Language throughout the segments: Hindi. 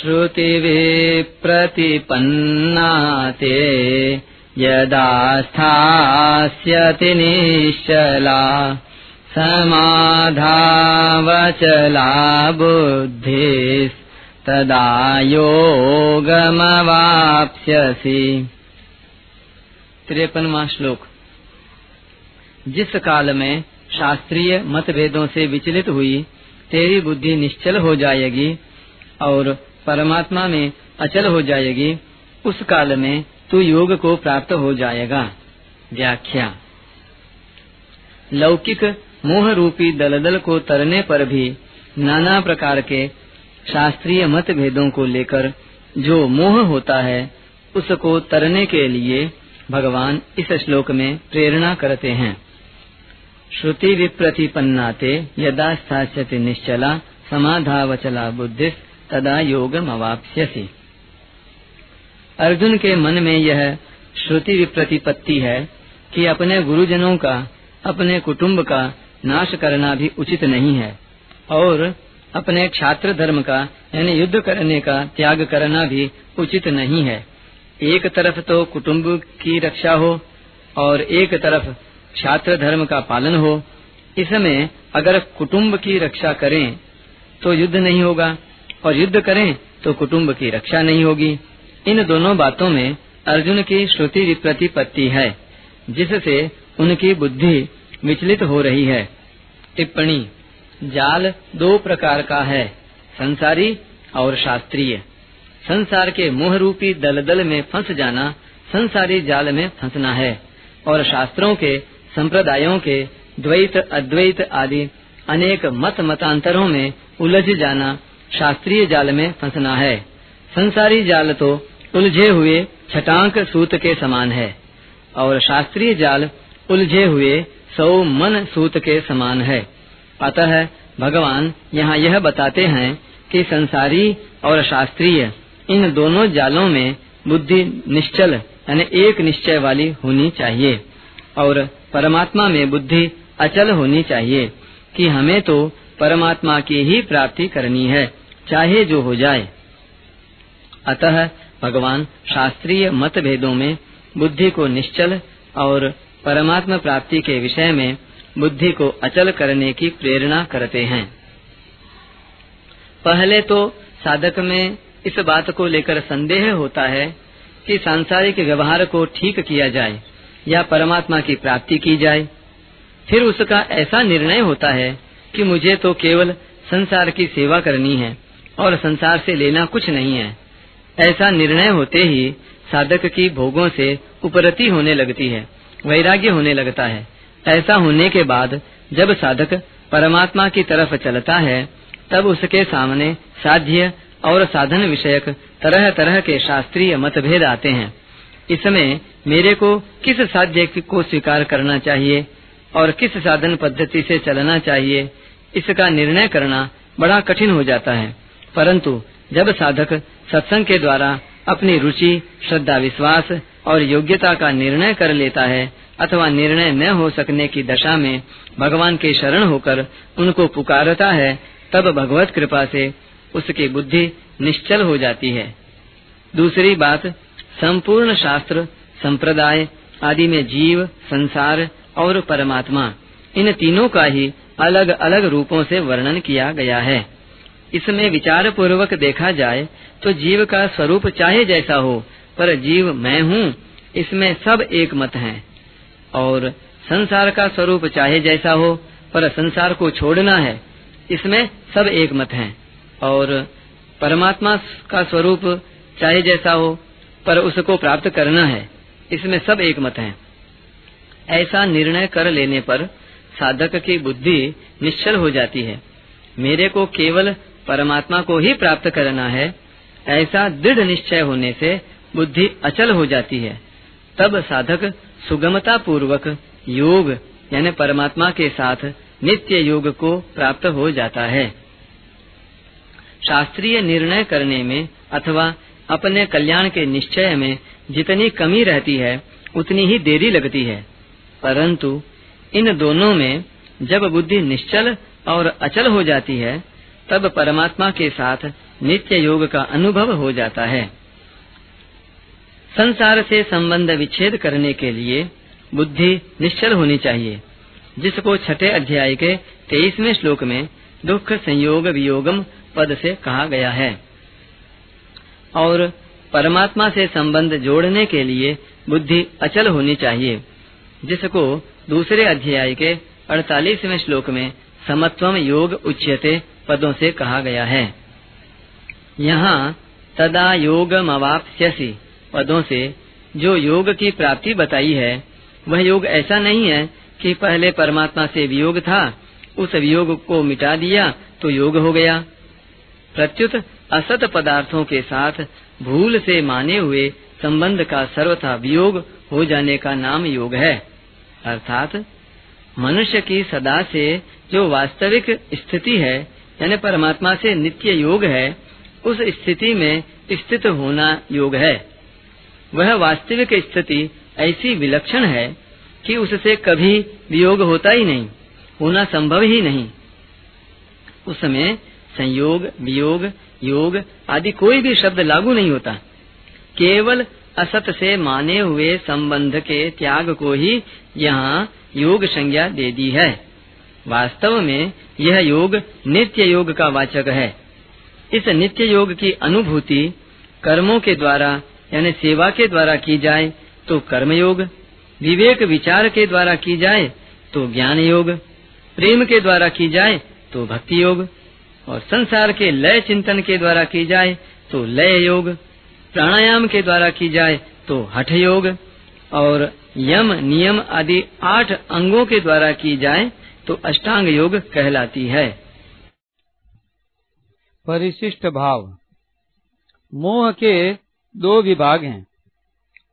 श्रुतिविप्रतिपन्ना ते यदा स्थास्यति निश्चला समाधावचला बुद्धिस्तदा योगमवाप्स्यसि। तिरपनवा श्लोक। जिस काल में शास्त्रीय मतभेदों से विचलित हुई, तेरी बुद्धि निश्चल हो जाएगी और परमात्मा में अचल हो जाएगी, उस काल में तू योग को प्राप्त हो जाएगा। व्याख्या। लौकिक मोह रूपी दलदल को तरने पर भी नाना प्रकार के शास्त्रीय मतभेदों को लेकर जो मोह होता है, उसको तरने के लिए भगवान इस श्लोक में प्रेरणा करते हैं। श्रुति विप्रतिपन्नाते यदा स्थास्यति निश्चला, समाधावचला बुद्धि तदा योग अवाप्स्यसि अर्जुन के मन में यह श्रुति विप्रतिपत्ति है कि अपने गुरुजनों का, अपने कुटुंब का नाश करना भी उचित नहीं है और अपने छात्र धर्म का, यानी युद्ध करने का त्याग करना भी उचित नहीं है। एक तरफ़ तो कुटुंब की रक्षा हो और एक तरफ़ छात्र धर्म का पालन हो। इसमें अगर कुटुंब की रक्षा करें तो युद्ध नहीं होगा। और युद्ध करें तो कुटुंब की रक्षा नहीं होगी। इन दोनों बातों में अर्जुन की श्रुति प्रतिपत्ति है, जिससे उनकी बुद्धि विचलित हो रही है। टिप्पणी, जाल दो प्रकार का है, संसारी और शास्त्रीय। संसार के मोह रूपी दलदल में फंस जाना, संसारी जाल में फंसना है, और शास्त्रों के, संप्रदायों के द्वैत, अद्वैत आदि अनेक मत मतांतरों में उलझ जाना शास्त्रीय जाल में फंसना है। संसारी जाल तो उलझे हुए छटांक सूत के समान है और शास्त्रीय जाल उलझे हुए सौ मन सूत के समान है। अतः भगवान यहाँ यह बताते हैं कि संसारी और शास्त्रीय इन दोनों जालों में बुद्धि निश्चल यानी एक निश्चय वाली होनी चाहिए और परमात्मा में बुद्धि अचल होनी चाहिए कि हमें तो परमात्मा की ही प्राप्ति करनी है। चाहे जो हो जाए। अतः भगवान शास्त्रीय मतभेदों में बुद्धि को निश्चल और परमात्मा प्राप्ति के विषय में बुद्धि को अचल करने की प्रेरणा करते हैं। पहले तो साधक में इस बात को लेकर संदेह होता है कि सांसारिक व्यवहार को ठीक किया जाए या परमात्मा की प्राप्ति की जाए। फिर उसका ऐसा निर्णय होता है कि मुझे तो केवल संसार की सेवा करनी है। और संसार से लेना कुछ नहीं है। ऐसा निर्णय होते ही साधक की भोगों से उपरति होने लगती है, वैराग्य होने लगता है। ऐसा होने के बाद जब साधक परमात्मा की तरफ़ चलता है, तब उसके सामने साध्य और साधन विषयक तरह तरह के शास्त्रीय मतभेद आते हैं। इसमें मेरे को किस साध्य को स्वीकार करना चाहिए और किस साधन पद्धति से चलना चाहिए, इसका निर्णय करना बड़ा कठिन हो जाता है। परंतु जब साधक सत्संग के द्वारा अपनी रुचि, श्रद्धा, विश्वास और योग्यता का निर्णय कर लेता है अथवा निर्णय न हो सकने की दशा में भगवान के शरण होकर उनको पुकारता है, तब भगवत कृपा से उसकी बुद्धि निश्चल हो जाती है। दूसरी बात, संपूर्ण शास्त्र, संप्रदाय आदि में जीव, संसार और परमात्मा, इन तीनों का ही अलग अलग रूपों से वर्णन किया गया है। इसमें विचार पूर्वक देखा जाए तो जीव का स्वरूप चाहे जैसा हो, पर जीव मैं हूँ, इसमें सब एक मत है। और संसार का स्वरूप चाहे जैसा हो, पर संसार को छोड़ना है, इसमें सब एक मत है। और परमात्मा का स्वरूप चाहे जैसा हो, पर उसको प्राप्त करना है, इसमें सब एक मत है। ऐसा निर्णय कर लेने पर साधक की बुद्धि निश्चल हो जाती है। मेरे को केवल परमात्मा को ही प्राप्त करना है, ऐसा दृढ़ निश्चय होने से बुद्धि अचल हो जाती है। तब साधक सुगमता पूर्वक योग, यानी परमात्मा के साथ नित्य योग को प्राप्त हो जाता है। शास्त्रीय निर्णय करने में अथवा अपने कल्याण के निश्चय में जितनी कमी रहती है, उतनी ही देरी लगती है। परंतु इन दोनों में जब बुद्धि निश्चल और अचल हो जाती है तब परमात्मा के साथ नित्य योग का अनुभव हो जाता है। संसार से संबंध विच्छेद करने के लिए बुद्धि निश्चल होनी चाहिए। जिसको छठे अध्याय के तेईसवें श्लोक में दुख संयोग वियोगम पद से कहा गया है। और परमात्मा से संबंध जोड़ने के लिए बुद्धि अचल होनी चाहिए। जिसको दूसरे अध्याय के अड़तालीसवें श्लोक में समत्वम योग उच्यते पदों से कहा गया है। यहाँ तदा योग मवाप्स्यसी पदों से जो योग की प्राप्ति बताई है, वह योग ऐसा नहीं है कि पहले परमात्मा से वियोग था, उस वियोग को मिटा दिया तो योग हो गया। प्रत्युत असत पदार्थों के साथ भूल से माने हुए संबंध का सर्वथा वियोग हो जाने का नाम योग है। अर्थात मनुष्य की सदा से जो वास्तविक स्थिति है यानी परमात्मा से नित्य योग है, उस स्थिति में स्थित होना योग है। वह वास्तविक स्थिति ऐसी विलक्षण है कि उससे कभी वियोग होता ही नहीं, होना संभव ही नहीं। उसमें संयोग, वियोग, योग आदि कोई भी शब्द लागू नहीं होता। केवल असत से माने हुए संबंध के त्याग को ही यहाँ योग संज्ञा दे दी है। वास्तव में यह योग नित्य योग का वाचक है। इस नित्य योग की अनुभूति कर्मों के द्वारा, यानी सेवा के द्वारा की जाए तो कर्म योग विवेक विचार के द्वारा की जाए तो ज्ञान योग प्रेम के द्वारा की जाए तो भक्ति योग और संसार के लय चिंतन के द्वारा की जाए तो लय योग, प्राणायाम के द्वारा की जाए तो हठ योग, और यम, नियम आदि आठ अंगों के द्वारा की जाए तो अष्टांग योग कहलाती है। परिशिष्ट भाव। मोह के दो विभाग हैं।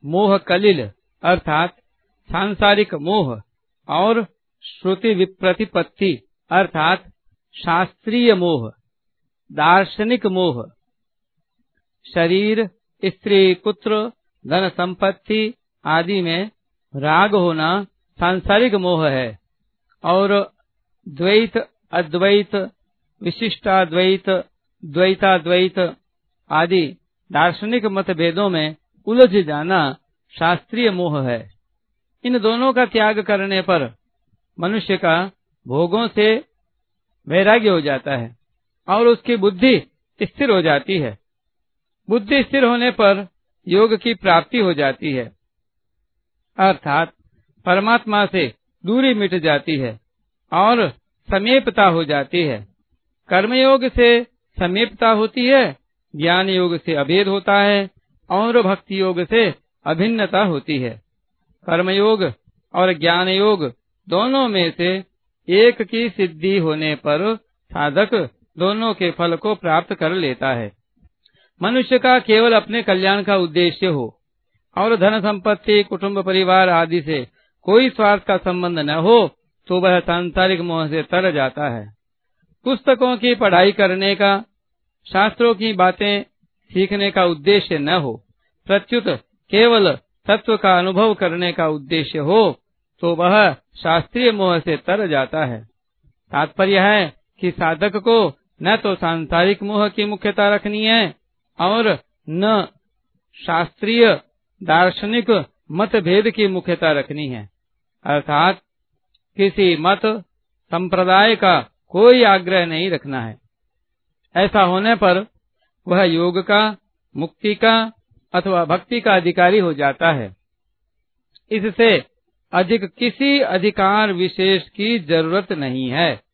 मोह कलिल अर्थात सांसारिक मोह और श्रुति विप्रतिपत्ति अर्थात शास्त्रीय मोह, दार्शनिक मोह। शरीर, स्त्री, पुत्र, धन संपत्ति आदि में राग होना सांसारिक मोह है। और द्वैत, अद्वैत, विशिष्टाद्वैत, द्वैताद्वैत आदि दार्शनिक मतभेदों में उलझ जाना शास्त्रीय मोह है। इन दोनों का त्याग करने पर मनुष्य का भोगों से वैराग्य हो जाता है और उसकी बुद्धि स्थिर हो जाती है। बुद्धि स्थिर होने पर योग की प्राप्ति हो जाती है। अर्थात परमात्मा से दूरी मिट जाती है और समीपता हो जाती है। कर्मयोग से समीपता होती है ज्ञान योग से अभेद होता है और भक्ति योग से अभिन्नता होती है। कर्मयोग और ज्ञान योग दोनों में से एक की सिद्धि होने पर साधक दोनों के फल को प्राप्त कर लेता है। मनुष्य का केवल अपने कल्याण का उद्देश्य हो और धन संपत्ति, कुटुंब, परिवार आदि से कोई स्वार्थ का संबंध न हो तो वह सांसारिक मोह से तर जाता है। पुस्तकों की पढ़ाई करने का, शास्त्रों की बातें सीखने का उद्देश्य न हो, प्रत्युत केवल तत्व का अनुभव करने का उद्देश्य हो तो वह शास्त्रीय मोह से तर जाता है। तात्पर्य है कि साधक को न तो सांसारिक मोह की मुख्यता रखनी है, और न शास्त्रीय दार्शनिक मतभेद की मुख्यता रखनी है। अर्थात किसी मत संप्रदाय का कोई आग्रह नहीं रखना है। ऐसा होने पर वह योग का, मुक्ति का अथवा भक्ति का अधिकारी हो जाता है। इससे अधिक किसी अधिकार विशेष की ज़रूरत नहीं है।